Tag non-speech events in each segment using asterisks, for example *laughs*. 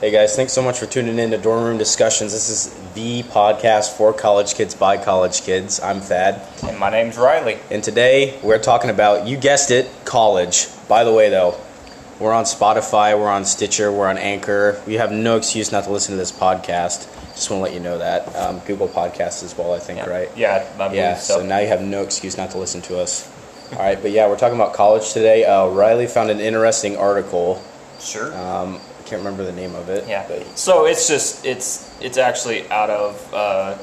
Hey guys, thanks so much for tuning in to Dorm Room Discussions. This is the podcast for college kids by college kids. I'm Thad. And my name's Riley. And today we're talking about, you guessed it, college. By the way, though, we're on Spotify, we're on Stitcher, we're on Anchor. You have no excuse not to listen to this podcast. Just want to let you know that. Um, Google Podcasts as well, I think, Yeah. right? Yeah, Yeah, so. so now you have no excuse not to listen to us. All right, but yeah, we're talking about college today. Uh, Riley found an interesting article. sure. Um, can't remember the name of it. yeah. but So it's just it's it's actually out of uh,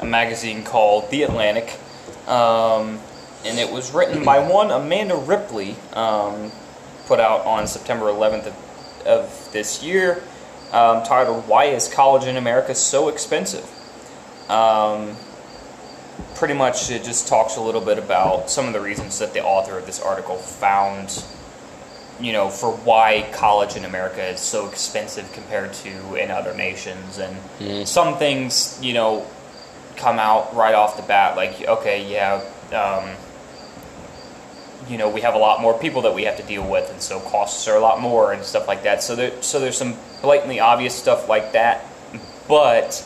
a magazine called The Atlantic, um, and it was written by one Amanda Ripley, um, put out on September 11th of, of this year, um, titled "Why Is College in America So Expensive." Um, pretty much, it just talks a little bit about some of the reasons that the author of this article found you know, for why college in America is so expensive compared to in other nations. And some things, you know, come out right off the bat, like, okay, yeah, um, you know, we have a lot more people that we have to deal with, and so costs are a lot more and stuff like that. So there, so there's some blatantly obvious stuff like that, but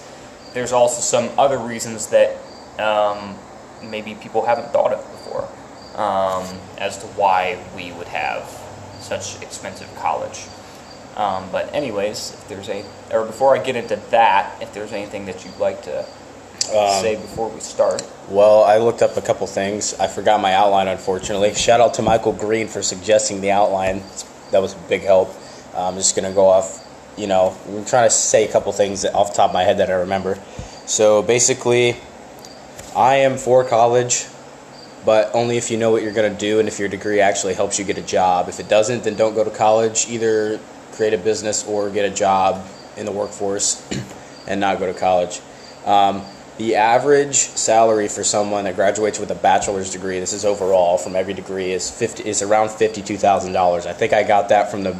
there's also some other reasons that um, maybe people haven't thought of before um, as to why we would have such expensive college. Um, but anyways, if there's a, or before I get into that, if there's anything that you'd like to Um, say before we start. Well, I looked up a couple things. I forgot my outline, unfortunately. Shout out to Michael Green for suggesting the outline. That was a big help. I'm just going to go off, you know, I'm trying to say a couple things off the top of my head that I remember. So basically, I am for college, but only if you know what you're going to do and if your degree actually helps you get a job. If it doesn't, then don't go to college. Either create a business or get a job in the workforce *clears throat* and not go to college. Um, the average salary for someone that graduates with a bachelor's degree, this is overall from every degree, is fifty is around fifty two thousand dollars. I think I got that from the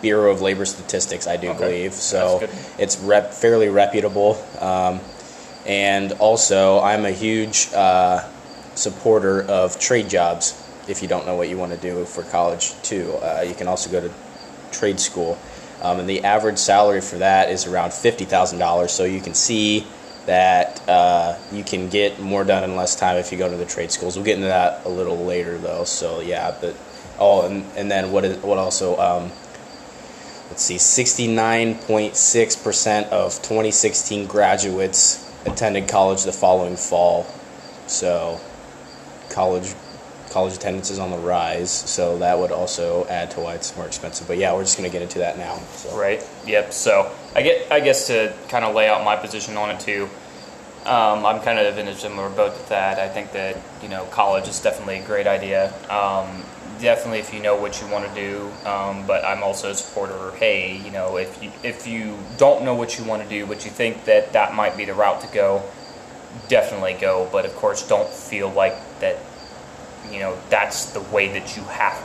Bureau of Labor Statistics, I do Okay. believe. So it's rep, fairly reputable. Um, and also, I'm a huge uh, supporter of trade jobs. If you don't know what you want to do for college, too, uh, you can also go to trade school. Um, and the average salary for that is around fifty thousand dollars. So you can see that uh, you can get more done in less time if you go to the trade schools. We'll get into that a little later, though. So yeah, but oh, and, and then what is what also? Um, let's see, sixty nine point six percent of twenty sixteen graduates attended college the following fall. So college college attendance is on the rise, so that would also add to why it's more expensive. But yeah, we're just gonna get into that now. So. Right. Yep. So I get, I guess to kind of lay out my position on it too. Um, I'm kind of in a similar boat with that. I think that you know college is definitely a great idea. Um, definitely if you know what you want to do. Um, but I'm also a supporter. Hey, you know, if you if you don't know what you want to do, but you think that that might be the route to go, definitely go. But of course, don't feel like that. You know, that's the way that you have.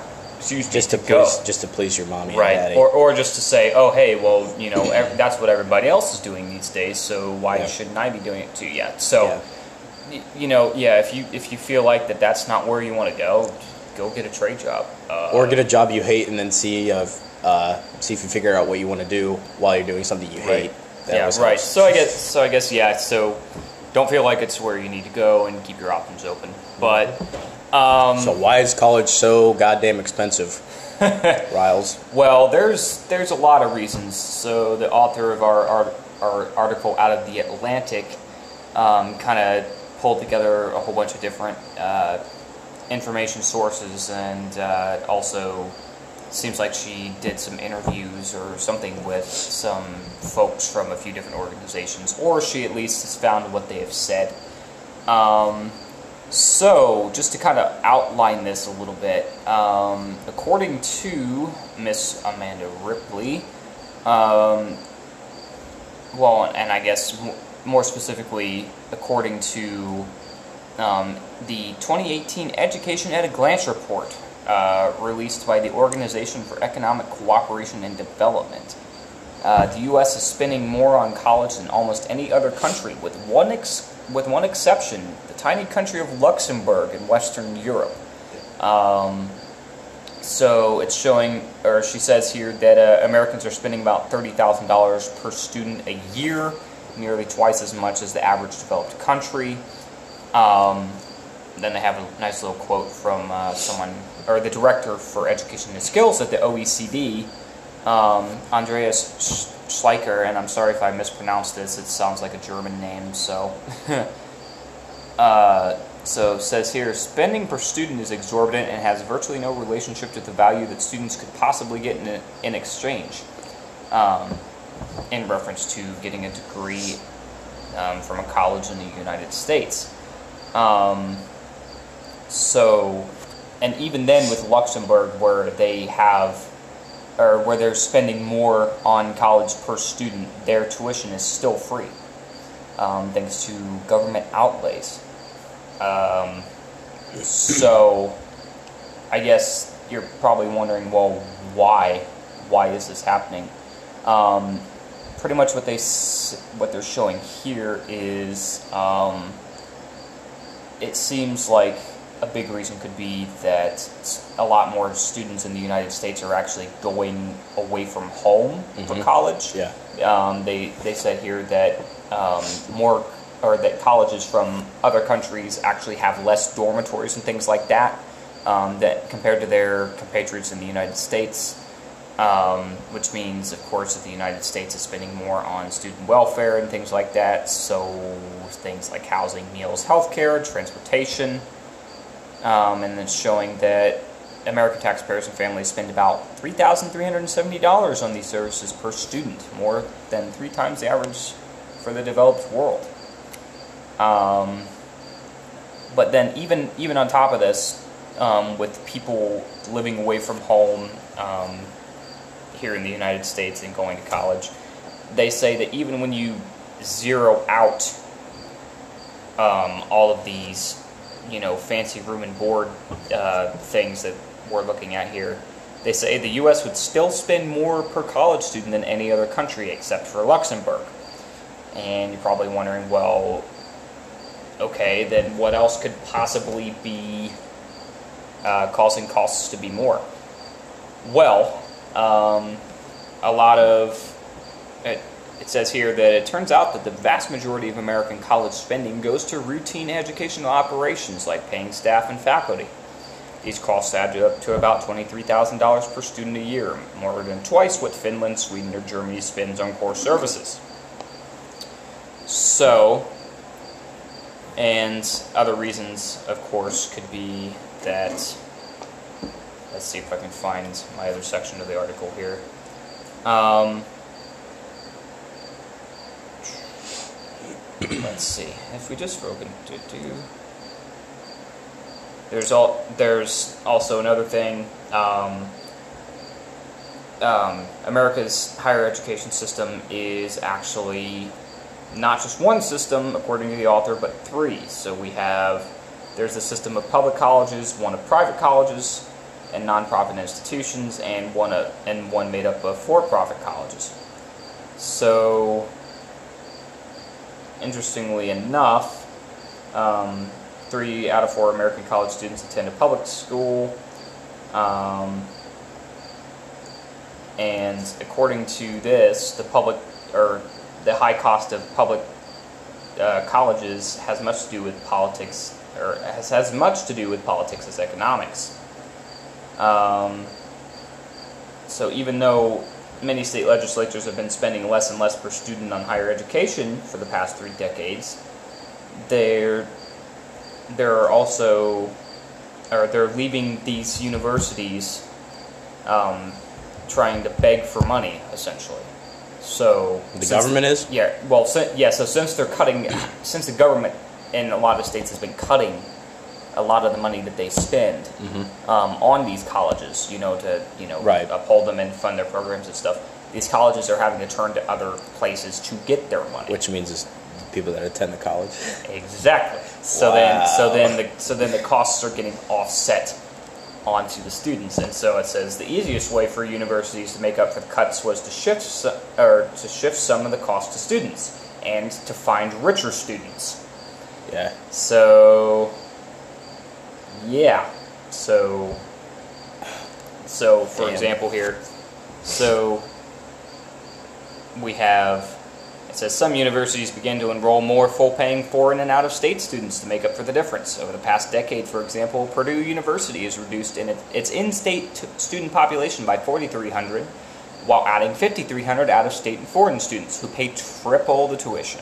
Just to go please, just to please your mommy right and daddy. or, or just to say oh hey well you know ev- *clears throat* that's what everybody else is doing these days so why Yeah. shouldn't i be doing it too yet so Yeah. y- you know yeah if you if you feel like that that's not where you want to go go get a trade job uh, or get a job you hate and then see uh, uh, see if you figure out what you want to do while you're doing something you hate. That yeah right helps. so i guess so i guess yeah so don't feel like it's where you need to go and keep your options open but um, So why is college so goddamn expensive, *laughs* Riles? Well, there's there's a lot of reasons. So the author of our our, our article out of the Atlantic um, kind of pulled together a whole bunch of different uh, information sources, and uh, also seems like she did some interviews or something with some folks from a few different organizations, or she at least has found what they have said. Um, so, just to kind of outline this a little bit, um, according to Miss Amanda Ripley, um, well, and I guess more specifically, according to um, the 2018 Education at a Glance report uh, released by the Organization for Economic Cooperation and Development. Uh, the U.S. is spending more on college than almost any other country, with one ex- with one exception: the tiny country of Luxembourg in Western Europe. Um, so it's showing, or she says here that uh, Americans are spending about thirty thousand dollars per student a year, nearly twice as much as the average developed country. Um, then they have a nice little quote from uh, someone, or the director for education and skills at the OECD, um, Andreas Schleicher, and I'm sorry if I mispronounced this. It sounds like a German name, so. *laughs* uh, so says here, spending per student is exorbitant and has virtually no relationship to the value that students could possibly get in, in exchange. Um, in reference to getting a degree um, from a college in the United States. Um, so, and even then with Luxembourg, where they have, or where they're spending more on college per student, their tuition is still free, um, thanks to government outlays. Um, so, I guess you're probably wondering, well, why? Why is this happening? Um, pretty much what they what they're showing here is um, it seems like a big reason could be that a lot more students in the United States are actually going away from home for Mhm. college. Yeah. Um, they they said here that um, more or that colleges from other countries actually have less dormitories and things like that um, that compared to their compatriots in the United States. Um, which means, of course, that the United States is spending more on student welfare and things like that. So things like housing, meals, healthcare, transportation, um, and it's showing that American taxpayers and families spend about three thousand three hundred and seventy dollars on these services per student, more than three times the average for the developed world. Um, but then, even even on top of this, um, with people living away from home um, here in the United States and going to college, they say that even when you zero out um, all of these, you know, fancy room and board uh, things that we're looking at here, they say the U.S. would still spend more per college student than any other country except for Luxembourg. And you're probably wondering, well, okay, then what else could possibly be uh, causing costs to be more? Well, um, a lot of it, says here that it turns out that the vast majority of American college spending goes to routine educational operations like paying staff and faculty. These costs add up to about $23,000 per student a year, more than twice what Finland, Sweden, or Germany spends on core services. So, and other reasons, of course, could be that. Let's see if I can find my other section of the article here. Um, let's see. If we just broken do do. There's all. There's also another thing. Um, um, America's higher education system is actually not just one system, according to the author, but three. So we have there's a system of public colleges, one of private colleges, and nonprofit institutions, and one of, and one made up of for-profit colleges. So, interestingly enough, um, three out of four American college students attend a public school. Um, and according to this, the public or the high cost of public uh, colleges has much to do with politics, or has as much to do with politics as economics. Um, so even though many state legislatures have been spending less and less per student on higher education for the past three decades, they're there are also, or they're leaving these universities um, trying to beg for money, essentially. So The government is? yeah. Well, si- yeah. So since they're cutting, since the government in a lot of states has been cutting a lot of the money that they spend um, on these colleges, you know, to you know Right. uphold them and fund their programs and stuff. These colleges are having to turn to other places to get their money. Which means it's people that attend the college. Exactly. So then, so then the so then the costs are getting offset onto the students, and so it says the easiest way for universities to make up for the cuts was to shift or to shift some of the cost to students and to find richer students. Yeah. So yeah, so So, for Damn. example, here, so we have it says some universities begin to enroll more full-paying foreign and out-of-state students to make up for the difference. Over the past decade, for example, Purdue University has reduced in its in-state t- student population by 4,300, while adding 5,300 out-of-state and foreign students who pay triple the tuition.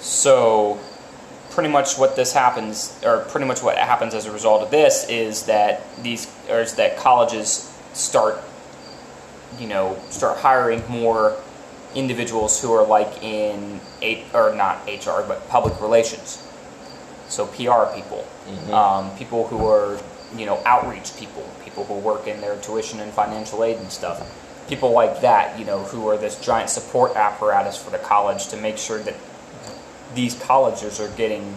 So, pretty much what this happens, or pretty much what happens as a result of this, is that these, or is that colleges start, you know, start hiring more individuals who are like in eight or not HR, but public relations. So PR people, um, people who are you know outreach people, people who work in their tuition and financial aid and stuff. People like that, you know, who are this giant support apparatus for the college to make sure that these colleges are getting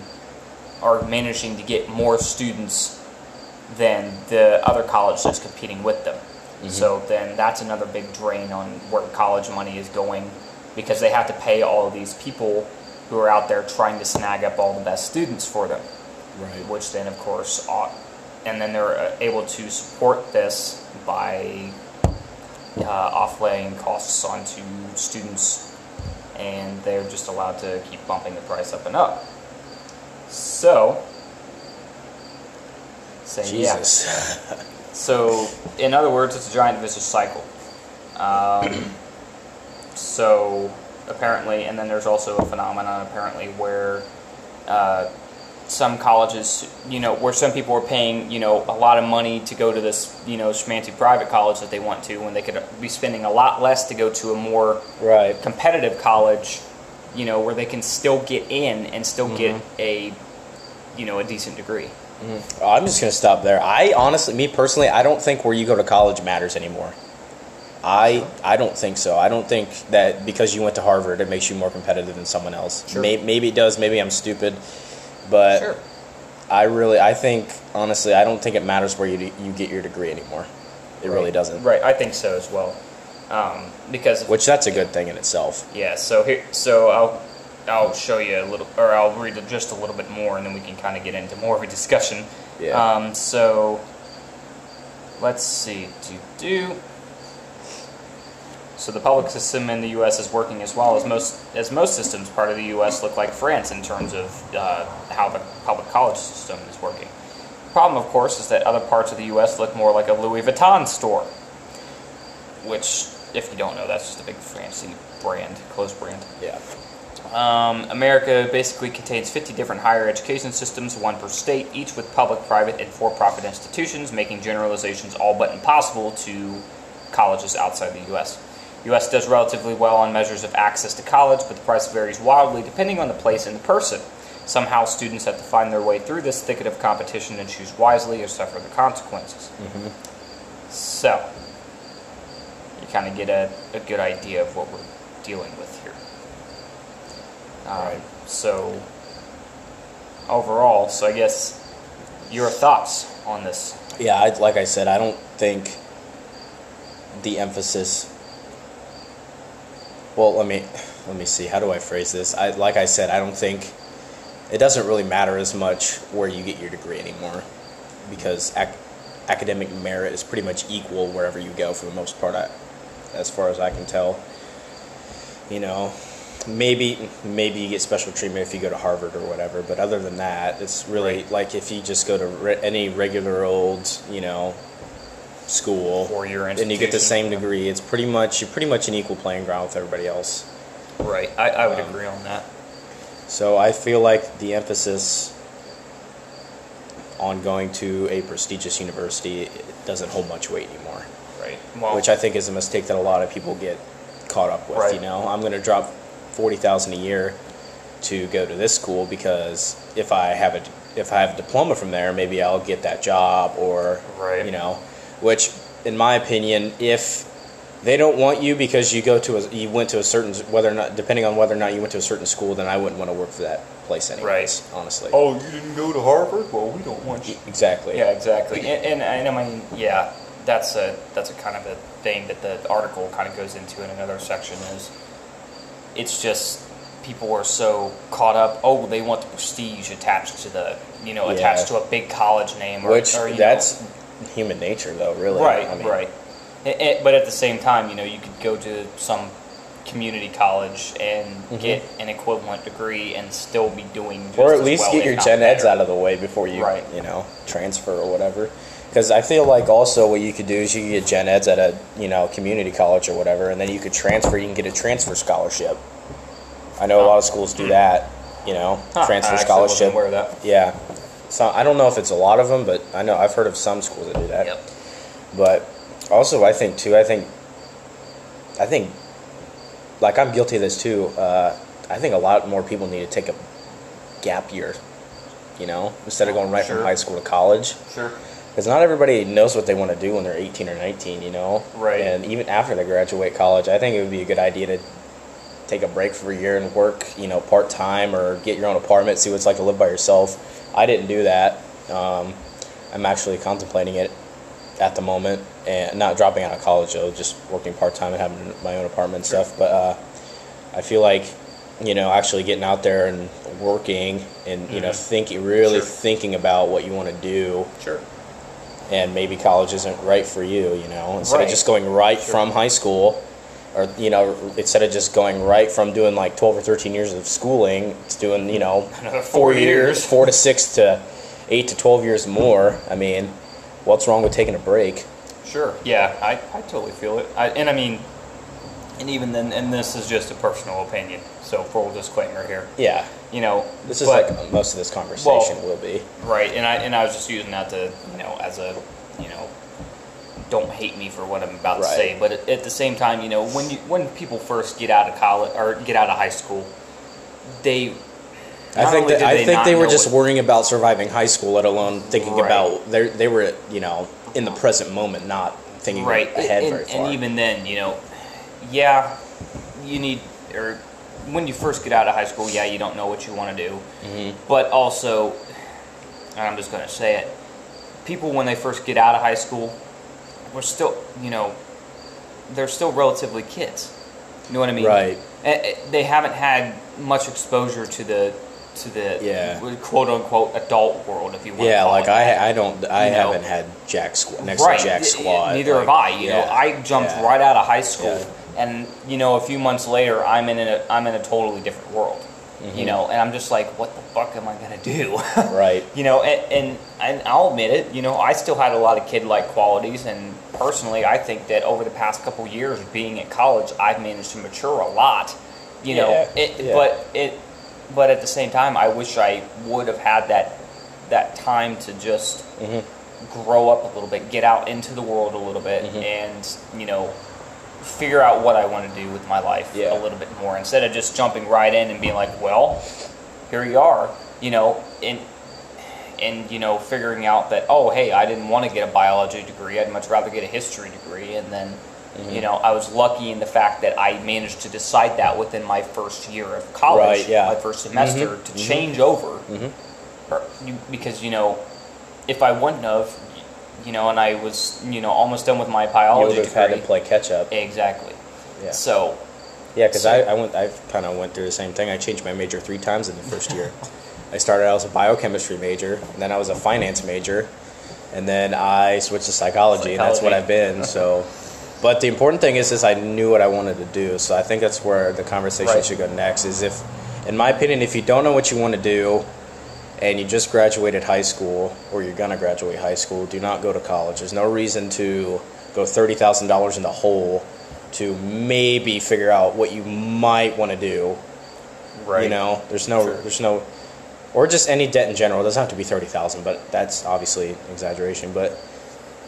are managing to get more students than the other college that's competing with them. So then that's another big drain on where college money is going because they have to pay all of these people who are out there trying to snag up all the best students for them, Right. which then of course ought, and then they're uh, able to support this by uh, offlaying costs onto students and they're just allowed to keep bumping the price up and up. So, say yeah. *laughs* So, in other words, it's a giant vicious cycle. Um, so, apparently, and then there's also a phenomenon apparently where uh, some colleges, you know, where some people are paying, you know, a lot of money to go to this, you know, schmancy private college that they want to, when they could be spending a lot less to go to a more right. competitive college, you know, where they can still get in and still get mm-hmm. a, you know, a decent degree. Oh, I'm just gonna stop there. I honestly, me personally, I don't think where you go to college matters anymore. I I don't think so. I don't think that because you went to Harvard, it makes you more competitive than someone else. Sure. May, maybe it does. Maybe I'm stupid, but I really, I think honestly, I don't think it matters where you you get your degree anymore. It really doesn't. Right, I think so as well. Um, because Which that's a good thing in itself. Yeah, so here, so I'll I'll show you a little, or I'll read just a little bit more, and then we can kind of get into more of a discussion. Yeah. Um, so let's see, do do. So the public system in the U.S. is working as well as most as most systems part of the U.S. look like France in terms of uh, how the public college system is working. The problem, of course, is that other parts of the U.S. look more like a Louis Vuitton store, which, if you don't know, that's just a big fancy brand, clothes brand. Yeah. Um, America basically contains 50 different higher education systems, one per state, each with public, private, and for profit institutions, making generalizations all but impossible to colleges outside the U.S. U.S. does relatively well on measures of access to college, but the price varies wildly depending on the place and the person. Somehow, students have to find their way through this thicket of competition and choose wisely or suffer the consequences. So, you kind of get a, a good idea of what we're dealing with here. Um, Right. So, overall, so I guess your thoughts on this? Yeah, I, like I said, I don't think the emphasis. Well, let me let me see. How do I phrase this? I like I said, I don't think it doesn't really matter as much where you get your degree anymore, because ac- academic merit is pretty much equal wherever you go for the most part. I, as far as I can tell, you know, maybe maybe you get special treatment if you go to Harvard or whatever. But other than that, it's really like if you just go to re- any regular old, you know, school Four-year and you get the same degree. It's pretty much you're pretty much an equal playing ground with everybody else. Right. I, I would Um, agree on that. So I feel like the emphasis on going to a prestigious university doesn't hold much weight anymore, Right. Well, which I think is a mistake that a lot of people get caught up with. Right. You know, I'm going to drop forty thousand a year to go to this school because if I have a if I have a diploma from there, maybe I'll get that job or Right. you know, which in my opinion, if they don't want you because you go to a you went to a certain whether or not depending on whether or not you went to a certain school, then I wouldn't want to work for that place anyways. Right. Honestly. oh, you didn't go to Harvard? Well, we don't want you. Exactly. Yeah, exactly. And, and, and I mean, yeah, that's a that's a kind of a thing that the article kind of goes into in another section is it's just people are so caught up. Oh, they want the prestige attached to the you know Yeah. attached to a big college name, or, Which or, that's know, human nature, though. Really, Right, I mean, right. A- a- but at the same time, you know, you could go to some community college and get an equivalent degree and still be doing just Mm-hmm. or at as least well, get your gen eds better. out of the way before you, Right. you know, transfer or whatever. Because I feel like also what you could do is you could get gen eds at a you know community college or whatever, and then you could transfer. You can get a transfer scholarship. I know a lot of schools do that. You know, Huh, transfer scholarship. wasn't aware of that. Yeah. So I don't know if it's a lot of them, but I know I've heard of some schools that do that. Yep. But also, I think too. I think, I think, like I'm guilty of this too. Uh, I think a lot more people need to take a gap year. You know, instead of going right Sure. from high school to college, Sure. because not everybody knows what they want to do when they're 18 or 19. You know, Right. And even after they graduate college, I think it would be a good idea to take a break for a year and work, you know, part time or get your own apartment, see what it's like to live by yourself. I didn't do that. Um, I'm actually contemplating it at the moment, and not dropping out of college though, just working part time and having my own apartment and stuff. But uh, I feel like, you know, actually getting out there and working and you know, Mhm. thinking really Sure. thinking about what you want to do Sure. and maybe college isn't right for you, you know, instead Right. of just going right Sure. from high school or, you know, instead of just going right from doing like 12 or 13 years of schooling, it's doing, you know, Another four four years, years. four to six to eight to 12 years more. I mean, what's wrong with taking a break? Sure. Yeah, I, I totally feel it. I, and I mean, and even then, and this is just a personal opinion. So full disclaimer here. Yeah. You know, This is but- like most of this conversation will be. Right, and I and I was just using that to you know as a you know don't hate me for what I'm about Right. to say, but at, at the same time, you know when you when people first get out of college or get out of high school, they I think that, I they think they were just what- worrying about surviving high school, let alone thinking Right. about they they were you know in the present moment, not thinking right ahead and, very far. and even then, you know, yeah, you need or when you first get out of high school, yeah, you don't know what you want to do, Mm-hmm. but also, and I'm just going to say it, people when they first get out of high school, we're still, you know, they're still relatively kids. You know what I mean? Right. Eh, eh, They haven't had much exposure to the to the Yeah. quote unquote adult world, if you want. Yeah, like. I, I don't, I You haven't had Jack Squad next right. to Jack Squad. Neither like, have I. You know, I jumped yeah. right out of high school, Yeah. and you know, a few months later, I'm in a I'm in a totally different world. You know, and I'm just like, what the fuck am I gonna do? *laughs* Right. you know, and, and and I'll admit it. You know, I still had a lot of kid-like qualities, and personally, I think that over the past couple years of being at college, I've managed to mature a lot. You know, Yeah, it, yeah. but it, but at the same time, I wish I would have had that that time to just Mm-hmm. grow up a little bit, get out into the world a little bit, Mm-hmm. and you know, figure out what I want to do with my life Yeah. a little bit more instead of just jumping right in and being like, well, here you are, you know, and and you know, figuring out that oh, hey, I didn't want to get a biology degree. I'd much rather get a history degree, and then. Mm-hmm. You know, I was lucky in the fact that I managed to decide that within my first year of college, Right, yeah. my first semester, Mhm, to mhm. change over Mhm. because you know, if I wouldn't have, you know, and I was you know almost done with my biology You would have had to play catch up. exactly. Yeah. So Yeah, because So- I, I went, I kind of went through the same thing. I changed my major three times in the first year. I started out as a biochemistry major, and then I was a finance major, and then I switched to psychology, and that's what I've been. So, but the important thing is, is I knew what I wanted to do. So I think that's where the conversation Right. should go next. Is if, in my opinion, if you don't know what you want to do, and you just graduated high school, or you're gonna graduate high school, do not go to college. There's no reason to go thirty thousand dollars in the hole to maybe figure out what you might want to do. right, You know, there's no, Sure. there's no, or just any debt in general. It doesn't have to be thirty thousand, but that's obviously exaggeration. But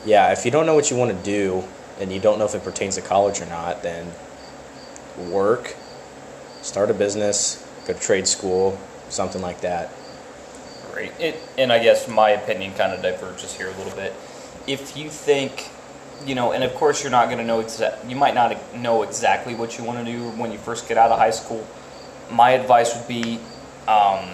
yeah, if you don't know what you want to do and you don't know if it pertains to college or not, then work, start a business, go to trade school, something like that. Right. It, and I guess my opinion kind of diverges here a little bit. If you think, you know, and of course you're not going to know exact, you might not know exactly what you want to do when you first get out of high school. My advice would be, um,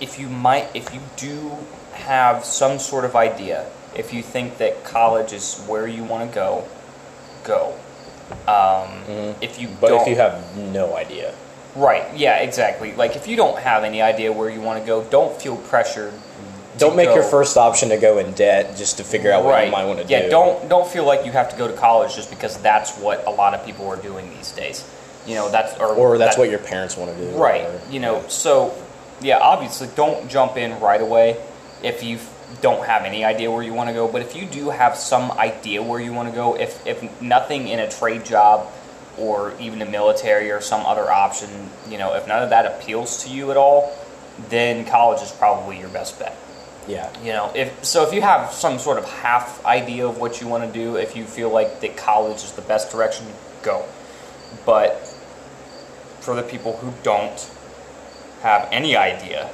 if you might, if you do have some sort of idea, if you think that college is where you want to go, go. Um, If you Mm-hmm. But don't, if you have no idea, Right. Yeah. Exactly. Like if you don't have any idea where you want to go, don't feel pressured don't make go- your first option to go in debt just to figure out what you might want to yeah, do. Yeah. Don't don't feel like you have to go to college just because that's what a lot of people are doing these days. You know, that's or, or that's that- what your parents want to do. right. or- You know, so yeah, obviously don't jump in right away if you don't have any idea where you want to go. But if you do have some idea where you want to go, if if nothing in a trade job or even the military or some other option, you know, if none of that appeals to you at all, then college is probably your best bet. yeah. You know, if so, if you have some sort of half idea of what you want to do, if you feel like that college is the best direction, go. But for the people who don't have any idea,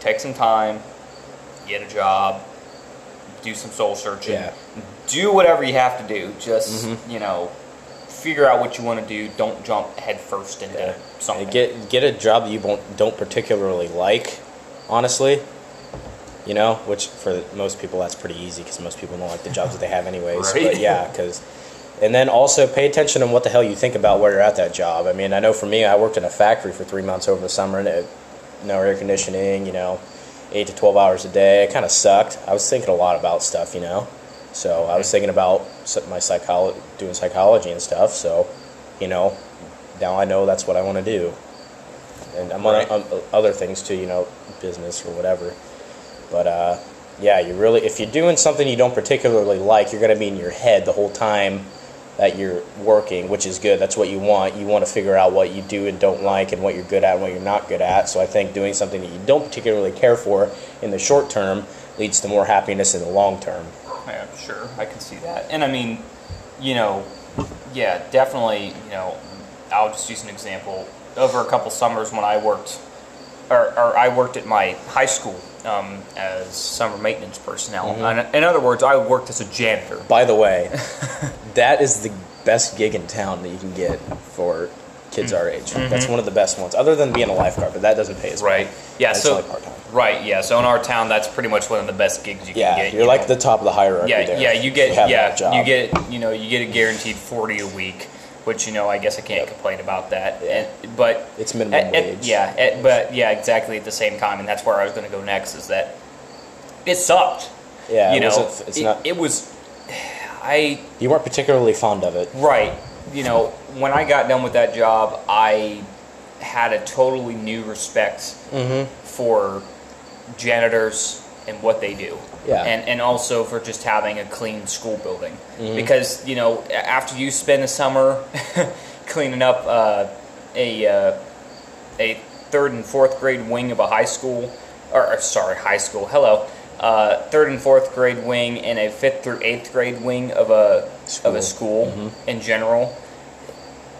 take some time, get a job, do some soul searching, Yeah. do whatever you have to do. Just Mhm. you know, figure out what you want to do. Don't jump headfirst into Yeah. something. Get get a job that you won't, don't particularly like, honestly. You know, which for most people that's pretty easy because most people don't like the jobs that they have anyways. Right. But yeah, because and then also pay attention on what the hell you think about where you're at that job. I mean, I know for me, I worked in a factory for three months over the summer, and it, no air conditioning. You know, eight to twelve hours a day. It kind of sucked. I was thinking a lot about stuff. You know, so I was thinking about my psychology, doing psychology and stuff. So, you know, now I know that's what I want to do, and I'm Right. on, on other things too. You know, business or whatever. But uh, yeah, you really if you're doing something you don't particularly like, you're going to be in your head the whole time that you're working, which is good. That's what you want. You want to figure out what you do and don't like, and what you're good at and what you're not good at. So I think doing something that you don't particularly care for in the short term leads to more happiness in the long term. Yeah, sure, I can see that. And I mean, you know, yeah, definitely. You know, I'll just use an example. Over a couple summers when I worked, or, or I worked at my high school um, as summer maintenance personnel. And in other words, I worked as a janitor. By the way, *laughs* that is the best gig in town that you can get for kids mm-hmm. our age. That's mm-hmm. one of the best ones, other than being a lifeguard, but that doesn't pay as well. Right. Yeah. That's so part-time. right. Yeah. So in our town, that's pretty much one of the best gigs you Yeah, can get. you're you like know. the top of the hierarchy. Yeah, there yeah, you get have yeah, you get you know you get a guaranteed forty a week, which you know I guess I can't Yep. complain about that. Yeah. And, but It's minimum at- at- wage. yeah, at- but yeah, exactly at the same time, and that's where I was going to go next. Is that it sucked? Yeah, you it know, it's it, not. it was. *sighs* I You weren't particularly fond of it. right, you know, when I got done with that job, I had a totally new respect Mm-hmm. for janitors and what they do. Yeah. And and also for just having a clean school building. Mm-hmm. Because, you know, after you spend a summer *laughs* cleaning up uh, a uh, a third and fourth grade wing of a high school or, or sorry, high school. Hello. Uh, third and fourth grade wing and a fifth through eighth grade wing of a of a School. school in general.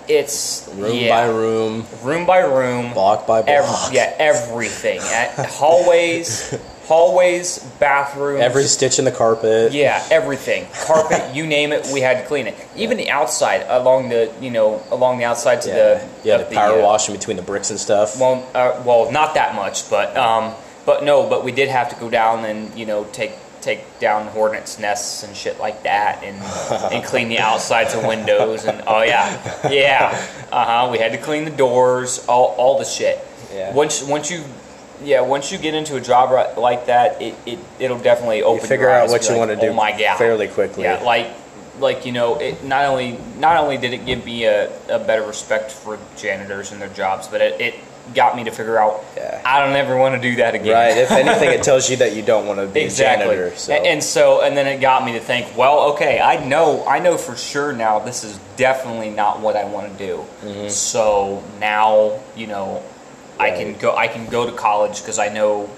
It's Room yeah, by room, room by room, block by block. Ev- yeah, everything. At hallways, *laughs* hallways, bathrooms. Every stitch in the carpet. yeah, everything. Carpet, you name it, we had to clean it. Even the outside, along the you know, along the outside to Yeah, the yeah, the power uh, wash in between the bricks and stuff. Well, uh, well, not that much, but um, but no, but we did have to go down and you know take take down hornets' nests and shit like that, and *laughs* and clean the outsides of windows and oh yeah, yeah, uh huh. We had to clean the doors, all all the shit. Yeah. Once once you. Yeah, once you get into a job like that, it, it it'll definitely open. figure your out what you like, wanna do Oh my god! fairly quickly. Yeah, like like you know, it not only not only did it give me a, a better respect for janitors and their jobs, but it, it got me to figure out Yeah. I don't ever want to do that again. Right. If *laughs* anything, it tells you that you don't want to be exactly. a janitor. So. A- And so and then it got me to think, well, okay, I know I know for sure now this is definitely not what I want to do. Mm-hmm. So now you know I can go I can go to college because I know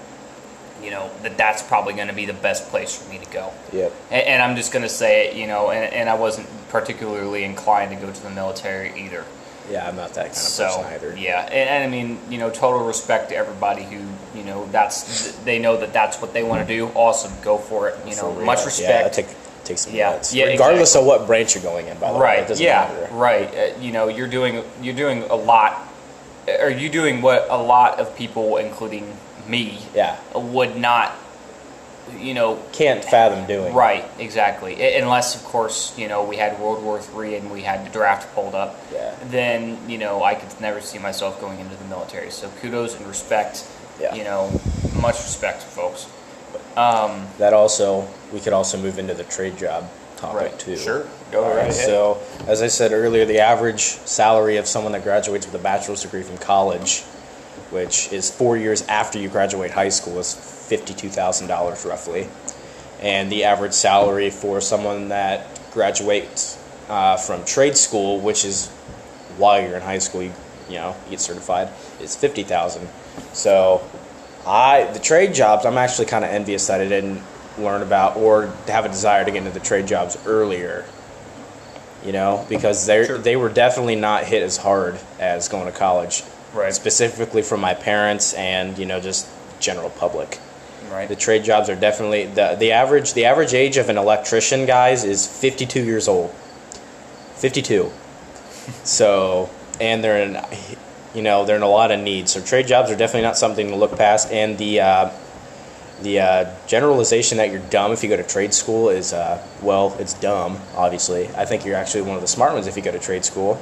you know that that's probably going to be the best place for me to go. yep. And, and I'm just going to say it, you know, and, and I wasn't particularly inclined to go to the military either. Yeah, I'm not that kind of So person either. yeah, and, and I mean, you know, total respect to everybody who, you know, that's they know that that's what they want to do. Awesome, go for it. You know, much Yeah, respect. take, take some Yeah, yeah, Regardless of what branch you're going in, by the way. It right? doesn't Yeah, matter. right. Uh, you know, you're doing you're doing a lot. Are you doing what a lot of people, including me, Yeah. would not, you know, Can't fathom doing. Right, exactly. Unless, of course, you know, we had World War III and we had the draft pulled up. Yeah. Then, you know, I could never see myself going into the military. So kudos and respect. Yeah. You know, much respect, folks. Um, That also, we could also move into the trade job topic right. too. Sure. Go right so, as I said earlier, the average salary of someone that graduates with a bachelor's degree from college, which is four years after you graduate high school, is $52,000 roughly. And the average salary for someone that graduates uh, from trade school, which is while you're in high school, you, you know, you get certified, is 50000 So, I the trade jobs, I'm actually kind of envious that I didn't learn about or have a desire to get into the trade jobs earlier you know, because they Sure. they were definitely not hit as hard as going to college, Right. Specifically from my parents and you know just general public. right. The trade jobs are definitely the the average the average age of an electrician guys is 52 years old. 52. *laughs* so, and they're in you know, they're in a lot of need. So trade jobs are definitely not something to look past and the uh, the uh, generalization that you're dumb if you go to trade school is uh, well, it's dumb. Obviously, I think you're actually one of the smart ones if you go to trade school,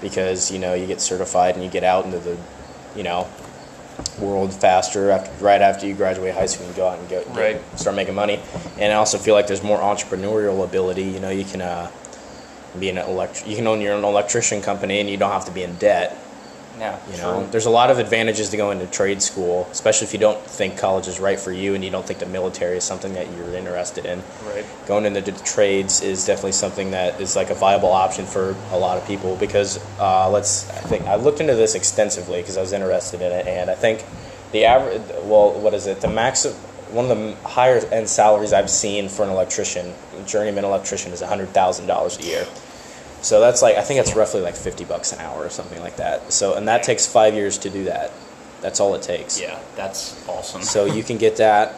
because you know you get certified and you get out into the, you know, world faster after right after you graduate high school and go out and go get- start making money. And I also feel like there's more entrepreneurial ability. You know, you can uh, be an electric, you can own your own electrician company and you don't have to be in debt. Yeah. You true. there's a lot of advantages to going to trade school, especially if you don't think college is right for you and you don't think the military is something that you're interested in. Right. Going into the trades is definitely something that is like a viable option for a lot of people because uh, let's. I think I looked into this extensively because I was interested in it, and I think the average. Well, what is it? The max. One of the higher end salaries I've seen for an electrician, journeyman electrician, is hundred thousand dollars a year. So that's like I think it's roughly like fifty bucks an hour or something like that. So and that takes five years to do that. That's all it takes. Yeah, that's awesome. So you can get that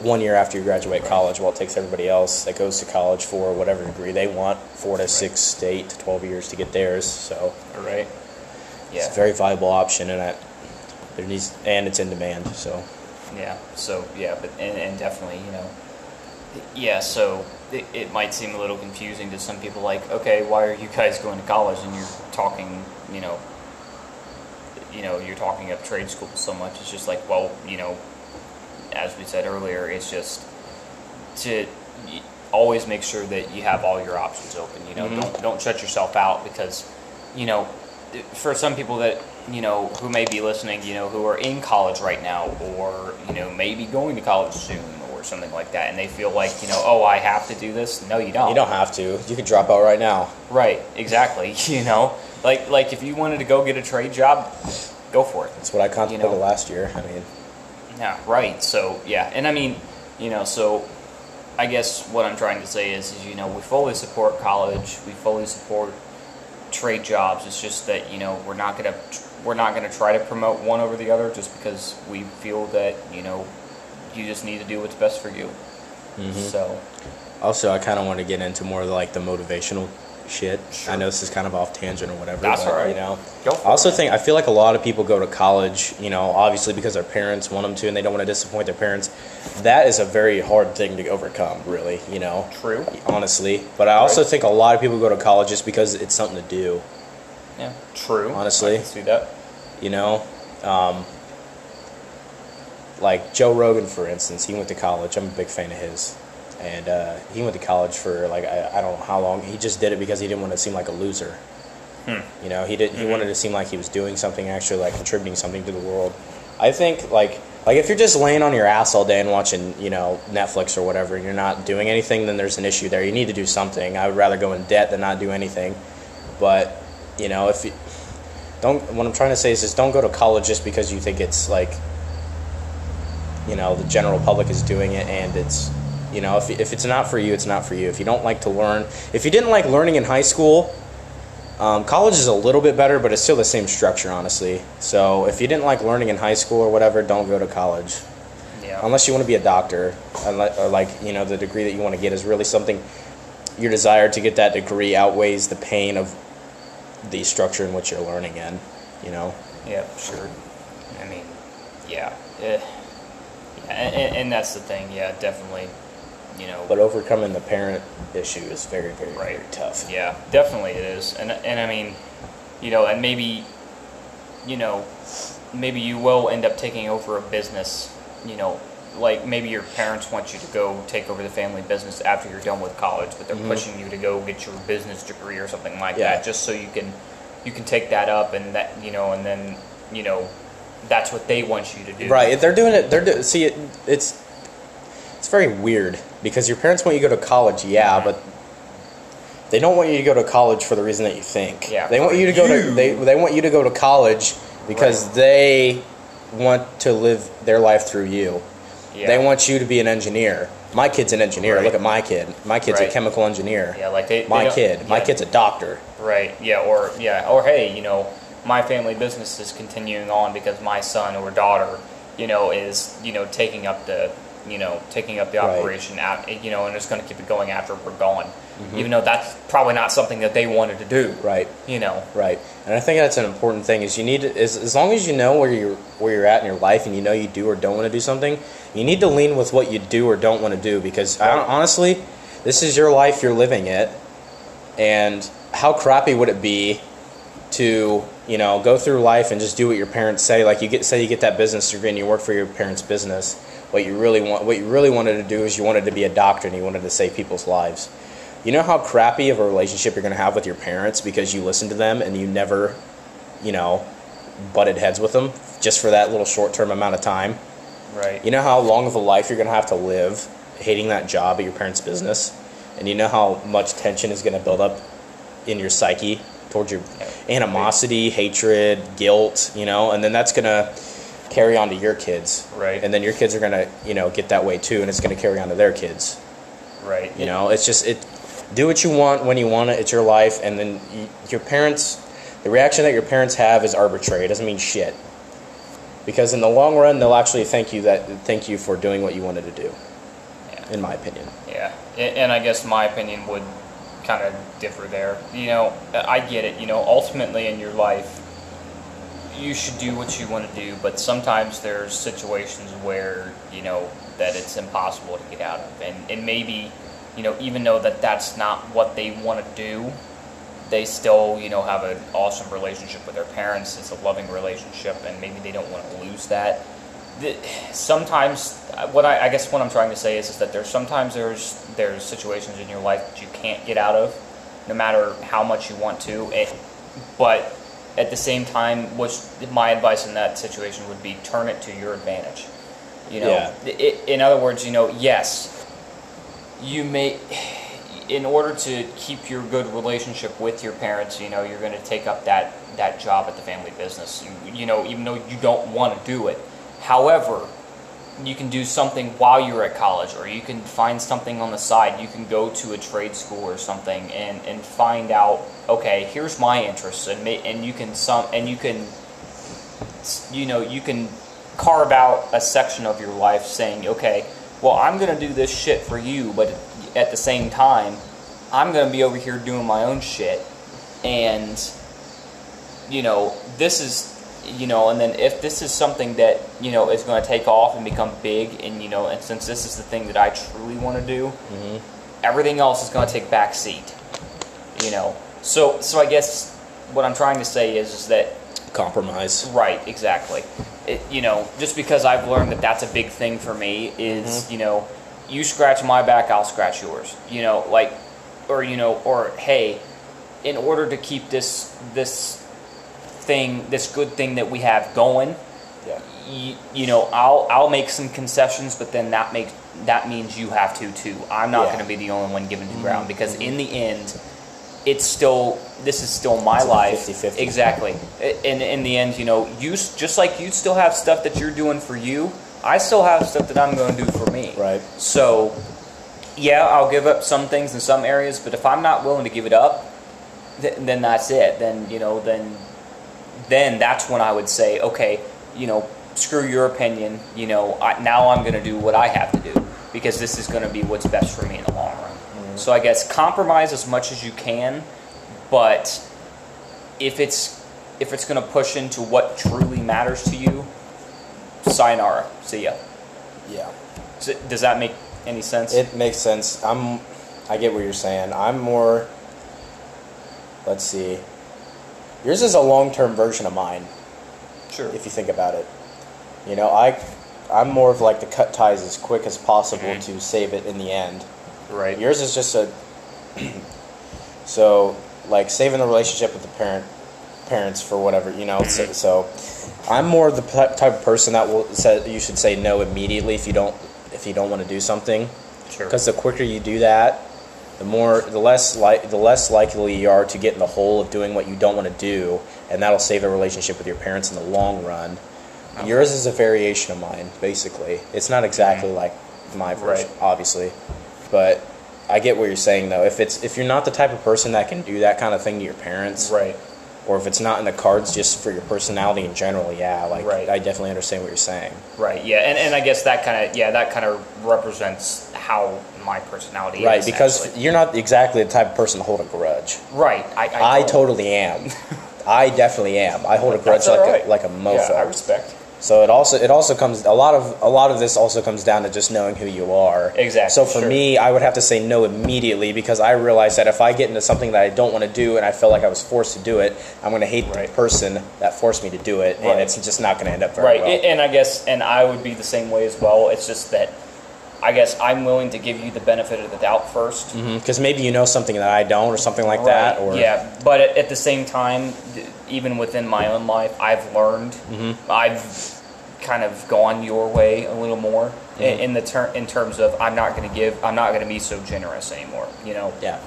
one year after you graduate college, while it takes everybody else that goes to college for whatever degree they want, four to six, to eight to twelve years to get theirs. So right. it's a very viable option, and that there needs and it's in demand. So Yeah. So yeah, but and, and definitely, you know, yeah. So it, it might seem a little confusing to some people. Like, okay, why are you guys going to college and you're talking, you know, you know, you're talking up trade school so much? It's just like, well, you know, as we said earlier, it's just to always make sure that you have all your options open. You know, Mhm. don't don't shut yourself out because, you know, for some people that you know who may be listening, you know, who are in college right now, or you know, maybe going to college soon, something like that, and they feel like, you know, oh, I have to do this. No, you don't. you don't have to. You could drop out right now. Right. Exactly. *laughs* You know, like like if you wanted to go get a trade job, go for it. That's what I contemplated know. last year. I mean, Yeah, right. So yeah, and I mean, you know, so I guess what I'm trying to say is, is you know, we fully support college, we fully support trade jobs. It's just that you know we're not gonna we're not gonna try to promote one over the other just because we feel that you know you just need to do what's best for you. So also I kind of want to get into more of like the motivational shit. Sure. I know this is kind of off tangent or whatever. That's but, all right. You know. I also it. think I feel like a lot of people go to college, you know, obviously because their parents want them to, and they don't want to disappoint their parents. That is a very hard thing to overcome, really, you know, true. honestly. But I also Right. think a lot of people go to college just because it's something to do, Yeah, true. Honestly. See that. you know. Um, like Joe Rogan, for instance, he went to college. I'm a big fan of his, and uh, he went to college for like I, I don't know how long. He just did it because he didn't want to seem like a loser. Hmm. You know, he did. He wanted to seem like he was doing something, actually like contributing something to the world. I think like like if you're just laying on your ass all day and watching you know Netflix or whatever, and you're not doing anything, then there's an issue there. You need to do something. I would rather go in debt than not do anything. But you know, if you don't, what I'm trying to say is just don't go to college just because you think it's like you know the general public is doing it and it's you know if, if it's not for you it's not for you if you don't like to learn if you didn't like learning in high school um, college is a little bit better but it's still the same structure honestly so if you didn't like learning in high school or whatever don't go to college Yeah. unless you want to be a doctor unless, or like you know the degree that you want to get is really something your desire to get that degree outweighs the pain of the structure in which you're learning in you know Yeah, sure. I mean, yeah. Eh. And, and, that's the thing. Yeah, definitely. You know. but overcoming the parent issue is very very Right. very tough yeah, definitely it is. And and I mean, you know, and maybe, you know, maybe you will end up taking over a business, you know, like maybe your parents want you to go take over the family business after you're done with college, but they're pushing you to go get your business degree or something like Mm-hmm. Yeah. that, just so you can you can take that up and that you know, and then you know that's what they want you to do. Right. They're doing it. They're do, see it. It's it's very weird because your parents want you to go to college, yeah, but they don't want you to go to college for the reason that you think. Yeah, They want you to go to they they want you to go to college because Right. they want to live their life through you. Yeah. They want you to be an engineer. My kid's an engineer. Right. Look at my kid. My kid's Right. a chemical engineer. Yeah, like they. they My don't- kid. My kid's a doctor. Right. Yeah. Or yeah. Or hey, you know, my family business is continuing on because my son or daughter, you know, is you know taking up the you know taking up the Right. operation at you know and is going to keep it going after we're gone, Mm-hmm. even though that's probably not something that they wanted to do. Right. You know. Right, and I think that's an important thing. Is you need to, as as long as you know where you're where you're at in your life, and you know you do or don't want to do something, you need to lean with what you do or don't want to do. Because I, honestly, this is your life. You're living it, and how crappy would it be to you know go through life and just do what your parents say? Like you get say you get that business degree and you work for your parents' business. What you really want, what you really wanted to do is you wanted to be a doctor and you wanted to save people's lives. You know how crappy of a relationship you're going to have with your parents because you listen to them and you never, you know, butted heads with them just for that little short term amount of time. Right. You know how long of a life you're going to have to live hating that job at your parents' business? And you know how much tension is going to build up in your psyche towards your animosity, hatred, guilt, you know, and then that's going to carry on to your kids. Right. And then your kids are going to, you know, get that way too and it's going to carry on to their kids. right. You know, it's just it. Do what you want when you want it. It's your life, and then you, your parents. The reaction that your parents have is arbitrary. It doesn't mean shit. Because in the long run, they'll actually thank you that thank you for doing what you wanted to do. Yeah. In my opinion. Yeah, and I guess my opinion would kind of differ there. You know, I get it. You know, ultimately in your life, you should do what you want to do, but sometimes there's situations where you know that it's impossible to get out of, and and maybe you know even though that that's not what they want to do, they still you know have an awesome relationship with their parents. It's a loving relationship, and maybe they don't want to lose that. The, sometimes, uh, what I, I guess what I'm trying to say is, is that there's sometimes there's there's situations in your life that you can't get out of, no matter how much you want to. It, but at the same time, which my advice in that situation would be, turn it to your advantage. You know, Yeah. it, in other words, you know, yes, you may in order to keep your good relationship with your parents you know you're going to take up that that job at the family business you, you know even though you don't want to do it however you can do something while you're at college or you can find something on the side. You can go to a trade school or something and and find out okay here's my interests and and you can some and you can you know you can carve out a section of your life saying okay well i'm to do this shit for you but at the same time i'm to be over here doing my own shit. And you know this is you know and then if this is something that you know is going to take off and become big and you know and since this is the thing that i truly want to do mm-hmm. everything else is going to take back seat you know so so i guess what i'm trying to say is, is that Compromise. Right, exactly. It, you know, just because I've learned that that's a big thing for me is, mm-hmm. you know, you scratch my back, I'll scratch yours. You know, like, or you know, or hey, in order to keep this this thing, this good thing that we have going, Yeah. you, you know, I'll I'll make some concessions, but then that makes that means you have to too. I'm not Yeah. going to be the only one giving to ground mm-hmm. because in the end, it's still this is still my It's life. 50-50. Exactly. In in the end, you know, you just like you still have stuff that you're doing for you. I still have stuff that I'm going to do for me. Right. So, yeah, I'll give up some things in some areas, but if I'm not willing to give it up, th- then that's it. Then you know, then then that's when I would say, okay, you know, screw your opinion. You know, I, now I'm going to do what I have to do because this is going to be what's best for me in the long run. Mm-hmm. So I guess compromise as much as you can, but if it's if it's going to push into what truly matters to you, sayonara, see ya. Yeah. So, does that make any sense? It makes sense. I'm. I get what you're saying. I'm more. Let's see. Yours is a long-term version of mine. sure. if you think about it. You know, I I'm more of like the cut ties as quick as possible Mhm. to save it in the end. Right. Yours is just a *clears throat* so like saving the relationship with the parent parents for whatever you know. So, so I'm more the type of person that will say you should say no immediately if you don't if you don't want to do something sure. because the quicker you do that, the more the less like the less likely you are to get in the hole of doing what you don't want to do, and that'll save a relationship with your parents in the long run. Okay. Yours is a variation of mine, basically. It's not exactly mm-hmm. like my version, Right. obviously, but I get what you're saying though. If it's if you're not the type of person that can do that kind of thing to your parents, right. Or if it's not in the cards just for your personality in general, yeah, like Right. I definitely understand what you're saying. Right. Yeah. And, and I guess that kind of yeah that kind of represents how my personality Right, is. Right, because actually. you're not exactly the type of person to hold a grudge. right. I I, I totally am. *laughs* I definitely am. I hold a grudge like right. a, like a mofo. Yeah, I respect. So it also it also comes a lot of a lot of this also comes down to just knowing who you are. Exactly, So for sure. me, I would have to say no immediately because I realize that if I get into something that I don't want to do and I feel like I was forced to do it, I'm going to hate Right. the person that forced me to do it, Right. and it's just not going to end up very Right. well. a- And I guess and I would be the same way as well. It's just that I guess I'm willing to give you the benefit of the doubt first. Because maybe you know something that I don't, or something like that, or yeah, but at, at the same time, even within my own life, I've learned. Mm-hmm. I've kind of gone your way a little more Mm-hmm. in, in the ter- in terms of I'm not going to give. I'm not going to be so generous anymore. You know, yeah,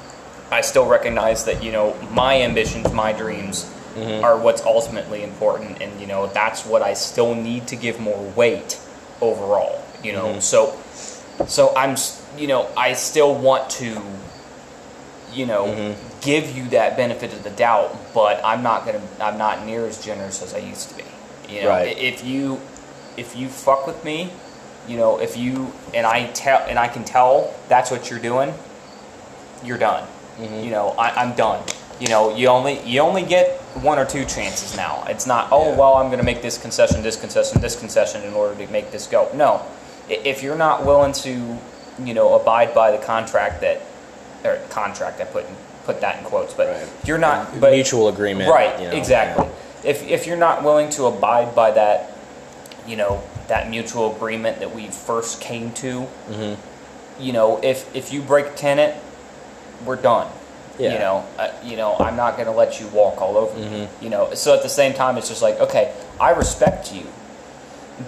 I still recognize that you know my ambitions, my dreams. Mm-hmm. Are what's ultimately important, and you know that's what I still need to give more weight overall. You know, Mm-hmm. so so I'm, you know, I still want to, you know, Mm-hmm. give you that benefit of the doubt, but I'm not gonna, I'm not near as generous as I used to be. You know, Right. If you, if you fuck with me, you know, if you and I tell and I can tell that's what you're doing, you're done. Mm-hmm. You know, I, I'm done. You know, you only you only get one or two chances now. It's not, oh Yeah. well, I'm going to make this concession, this concession, this concession in order to make this go. No, if you're not willing to, you know, abide by the contract that, or contract, I put in, put that in quotes, but Right. you're not, but mutual agreement, right, you know, exactly. yeah. If if you're not willing to abide by that, you know, that mutual agreement that we first came to, Mm-hmm. you know, if if you break tenant, we're done. Yeah. You know, uh, you know, I'm not going to let you walk all over me. Mm-hmm. You know, so at the same time, it's just like, okay, I respect you,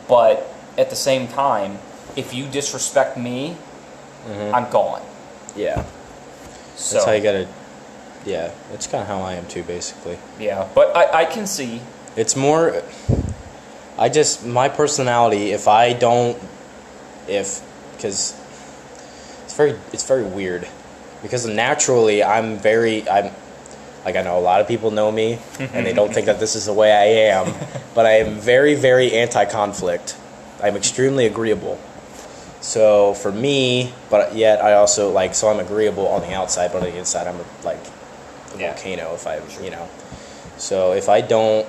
but at the same time, if you disrespect me, I'm gone. Yeah, So Mm-hmm. that's how you gotta. Yeah, that's kind of how I am too, basically. yeah, but I, I can see. It's more. I just my personality. If I don't, if because it's very it's very weird because naturally I'm very I'm like I know a lot of people know me and they don't think that this is the way I am, *laughs* but I am very very anti-conflict. I'm extremely agreeable. So for me, but yet I also like so I'm agreeable on the outside, but on the inside I'm like a Yeah. volcano. If I you know, so if I don't,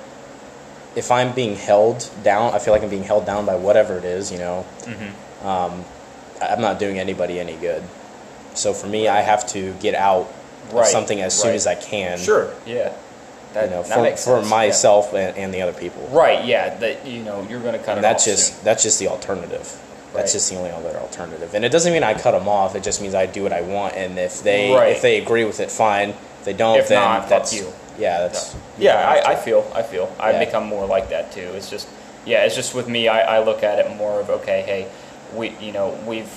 if I'm being held down, I feel like I'm being held down by whatever it is. You know, Mm-hmm. um, I'm not doing anybody any good. So for me, I have to get out of Right, something as soon as I can. Sure. Yeah. That, You know, for, for myself and, and the other people. Right. Yeah. That you know you're going to cut And that's just soon. that's just the alternative. That's Right. just the only other alternative. And it doesn't mean I cut them off. It just means I do what I want. And if they Right. if they agree with it, fine. If they don't, If then not, that's you. yeah. That's Yeah, have I, I feel, I feel, I've Yeah. become more like that too. It's just, yeah, it's just with me. I, I look at it more of okay, hey, we, you know, we've,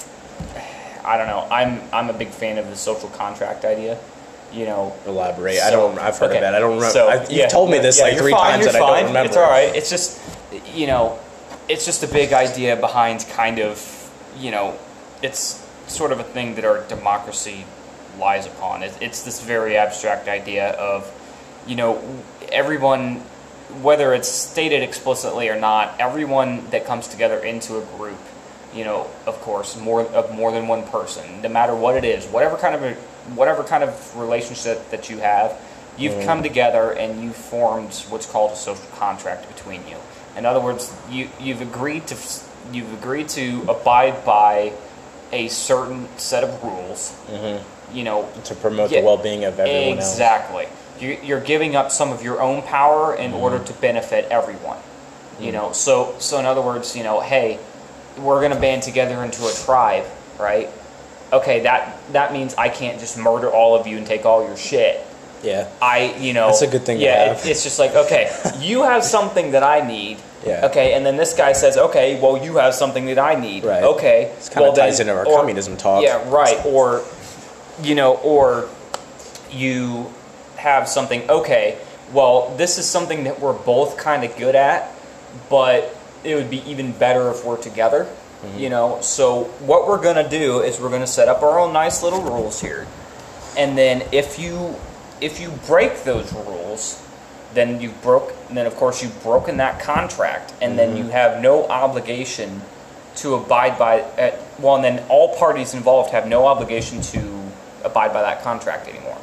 I don't know. I'm, I'm a big fan of the social contract idea. You know, elaborate. I don't. I've heard okay. of that. I don't remember. So, I, you've yeah, told me this yeah, like three fine, times and I don't remember. It's all right. It's just, you know, it's just a big idea behind kind of, you know, it's sort of a thing that our democracy lies upon. It, it's this very abstract idea of, you know, everyone, whether it's stated explicitly or not, everyone that comes together into a group, you know, of course, more of more than one person, no matter what it is, whatever kind of a, whatever kind of relationship that you have, you've mm. come together and you've formed what's called a social contract between you. In other words, you you've agreed to you've agreed to abide by a certain set of rules. You know, to promote Yeah, the well-being of everyone else. exactly. You, you're giving up some of your own power in Mm-hmm. order to benefit everyone. You know, so so in other words, you know, hey, we're gonna band together into a tribe, right? Okay, that that means I can't just murder all of you and take all your shit. Yeah. I, you know, That's a good thing to Yeah, have. it- it's just like okay, *laughs* you have something that I need. Yeah. Okay, and then this guy says, okay, well, you have something that I need. Right. Okay. It's kinda well, then- ties into our or- communism talk. Yeah, right. Or, you know, or you have something. Okay, well, this is something that we're both kind of good at, but it would be even better if we're together. Mm-hmm. You know, so what we're gonna do is we're gonna set up our own nice little rules here, and then if you if you break those rules, then you broke. Then of course you've broken that contract, and then you have no obligation to abide by. Uh, well, and then all parties involved have no obligation to abide by that contract anymore.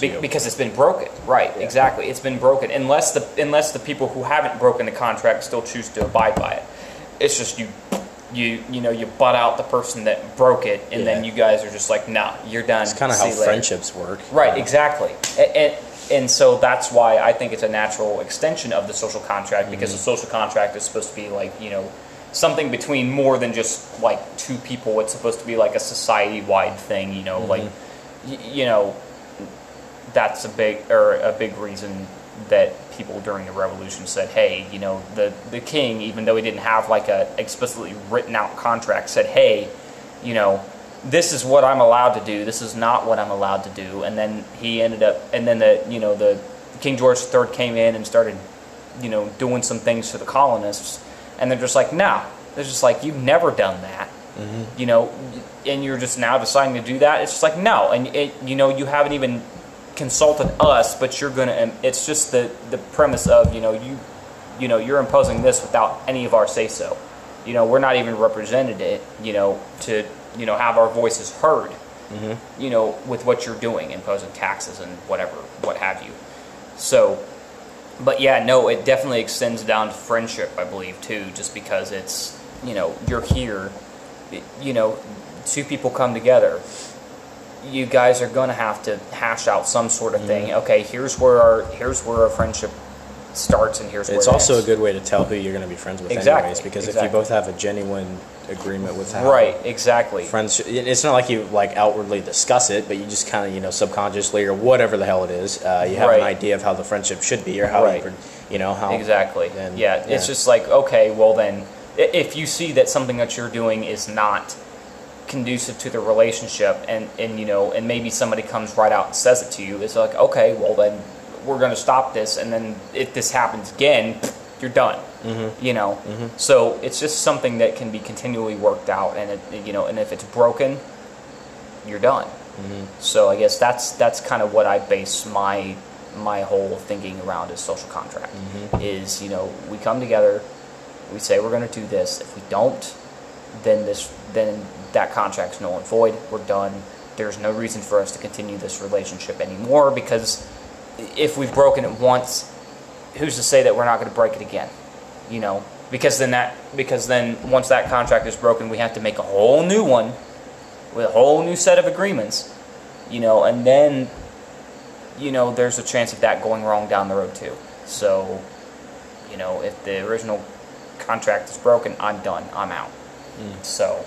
Be- because it's been broken. Right, Yeah. exactly. It's been broken unless the unless the people who haven't broken the contract still choose to abide by it. It's just you you you know you butt out the person that broke it, and then you guys are just like, nah, you're done. It's kind of how later." friendships work. Right, exactly. And, and and so that's why I think it's a natural extension of the social contract because Mm-hmm. the social contract is supposed to be like you know something between more than just like two people. It's supposed to be like a society wide thing. You know, like Mm-hmm. y- you know that's a big or a big reason that people during the revolution said, "Hey, you know, the the king, even though he didn't have like a explicitly written out contract, said, "Hey, you know, this is what I'm allowed to do. This is not what I'm allowed to do." And then he ended up, and then the you know the King George III came in and started, you know, doing some things to the colonists, and they're just like, "No," they're just like, "You've never done that." Mm-hmm. You know, and you're just now deciding to do that. It's just like no, and it, you know, you haven't even consulted us, but you're gonna. Um, it's just the the premise of you know you, you know, you're imposing this without any of our say so. You know, we're not even represented it. You know, to you know have our voices heard. Mm-hmm. You know, with what you're doing, imposing taxes and whatever, what have you. So, but yeah, no, it definitely extends down to friendship, I believe, too, just because it's, you know, you're here, you know, two people come together. You guys are going to have to hash out some sort of thing. Okay, here's where our here's where our friendship starts, and here's where It's it also a good way to tell who you're going to be friends with, Exactly, anyways. Because if you both have a genuine agreement with how right, exactly. friends, it's not like you like outwardly discuss it, but you just kind of you know subconsciously or whatever the hell it is, uh, you have Right. an idea of how the friendship should be or how Right. you, you know how Exactly. then- yeah, yeah. it's just like okay, well then, if you see that something that you're doing is not conducive to the relationship, and and you know, and maybe somebody comes right out and says it to you, it's like okay, well then, we're going to stop this, and then if this happens again, you're done. Mm-hmm. You know, mm-hmm. so it's just something that can be continually worked out, and it, you know, and if it's broken, you're done. Mm-hmm. So I guess that's that's kind of what I base my my whole thinking around is social contract. Mm-hmm. Is you know we come together, we say we're going to do this. If we don't, then this then that contract's null and void. We're done. There's no reason for us to continue this relationship anymore because if we've broken it once, who's to say that we're not going to break it again? You know, because then that because then once that contract is broken, we have to make a whole new one with a whole new set of agreements, you know, and then, you know, there's a chance of that going wrong down the road too. So, you know, if the original contract is broken, I'm done. I'm out. Mm. So,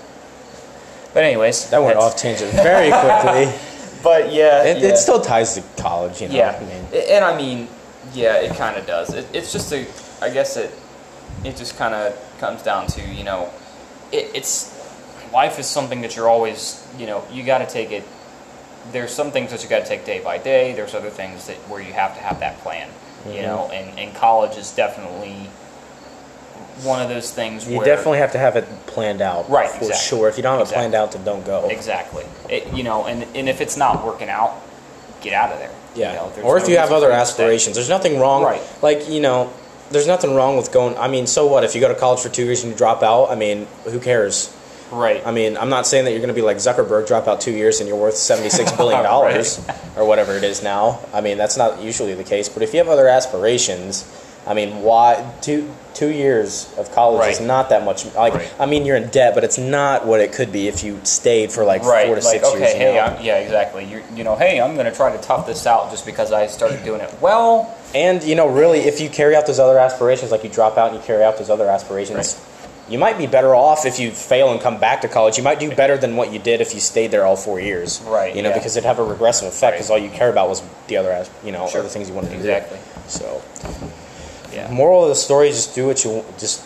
but anyways, that went off tangent very quickly. *laughs* But yeah, it, yeah. it still ties to college, you know. Yeah, I mean, and I mean, yeah, it kind of does. It, it's just a, I guess it, it just kind of comes down to you know, it, it's life is something that you're always you know you got to take it. There's some things that you got to take day by day. There's other things that where you have to have that plan. You Mm-hmm. know, and, and college is definitely one of those things you where definitely have to have it planned out, Right, For exactly. sure. If you don't have Exactly. it planned out, then don't go. exactly it, you know, and and if it's not working out, get out of there. Yeah. You know, or if no you have other for you to stay. aspirations, there's nothing wrong. Right. Like you know, there's nothing wrong with going. I mean, so what if you go to college for two years and you drop out? I mean, who cares? Right. I mean, I'm not saying that you're going to be like Zuckerberg, drop out two years and you're worth 76 *laughs* billion dollars or whatever it is now. I mean, that's not usually the case. But if you have other aspirations, I mean, why two two years of college is not that much. Like, Right. I mean, you're in debt, but it's not what it could be if you stayed for like right four to like six okay years. you hey? I'm, yeah exactly you you know hey i'm going to try to tough this out just because i started doing it well And you know, really, if you carry out those other aspirations, like you drop out and you carry out those other aspirations, you might be better off if you fail and come back to college. You might do better than what you did if you stayed there all four years. Right, You know, yeah. because it'd have a regressive effect because Right. all you care about was the other, as- you know, Sure. other things you wanted to do. Exactly. So, Yeah. moral of the story: just do what you just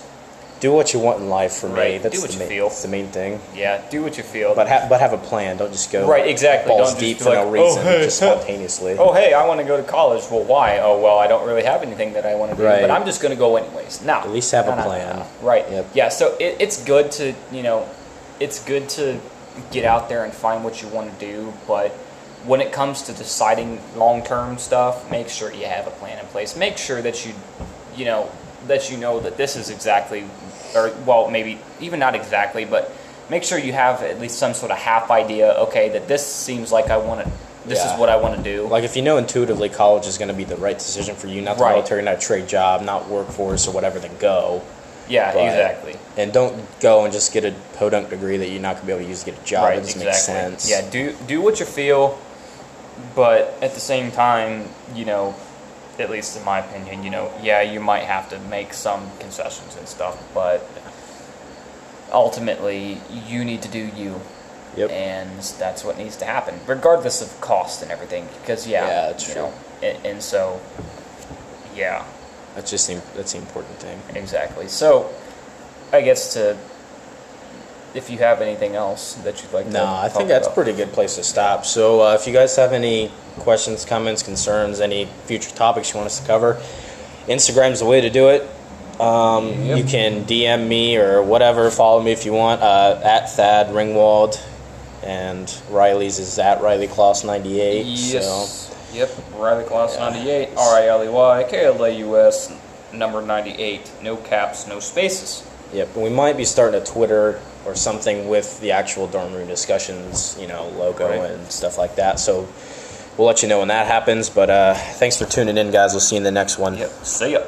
do what you want in life. For me, that's do what the you main, feel. That's the main thing. Yeah. Do what you feel. But ha- but have a plan. Don't just go Right, exactly. balls deep for like, no "Oh, hey, just spontaneously. oh, hey, I want to go to college. Well, why? Oh, well, I don't really have anything that I want to do, Right. but I'm just going to go anyways. No. At least have No, a plan. no. Right. Yep. Yeah. So it, it's good to you know, it's good to get out there and find what you want to do, but when it comes to deciding long-term stuff, make sure you have a plan in place. Make sure that you, you know, that you know that this is exactly, or well, maybe even not exactly, but make sure you have at least some sort of half idea. Okay, that this seems like I want to. This Yeah. is what I want to do. Like if you know intuitively college is going to be the right decision for you, not the Right. military, not a trade job, not workforce or whatever, then go. yeah, but- exactly. And don't go and just get a podunk degree that you're not going to be able to use to get a job. right, it doesn't exactly. make sense. Yeah, do do what you feel, but at the same time, you know, at least in my opinion, you know, yeah, you might have to make some concessions and stuff, but ultimately, you need to do you. Yep. And that's what needs to happen, regardless of cost and everything. Because yeah, Yeah, that's true. know, and, and so, yeah, That's just the, that's the important thing. exactly. So, I guess to, if you have anything else that you'd like to, No, I think that's a pretty good place to stop. So uh, if you guys have any questions, comments, concerns, any future topics you want us to cover, Instagram's the way to do it. Um, Yep. You can DM me or whatever. Follow me if you want uh, at Thad Ringwald, and Riley's is at Riley Klaus ninety eight. Yes. Yep. Riley Klaus 98. R I L E Y K L A U S number 98. No caps, no spaces. Yep, we might be starting a Twitter or something with the actual dorm room discussions, you know, logo Right. and stuff like that. So we'll let you know when that happens. But uh, thanks for tuning in, guys. We'll see you in the next one. Yep. See ya.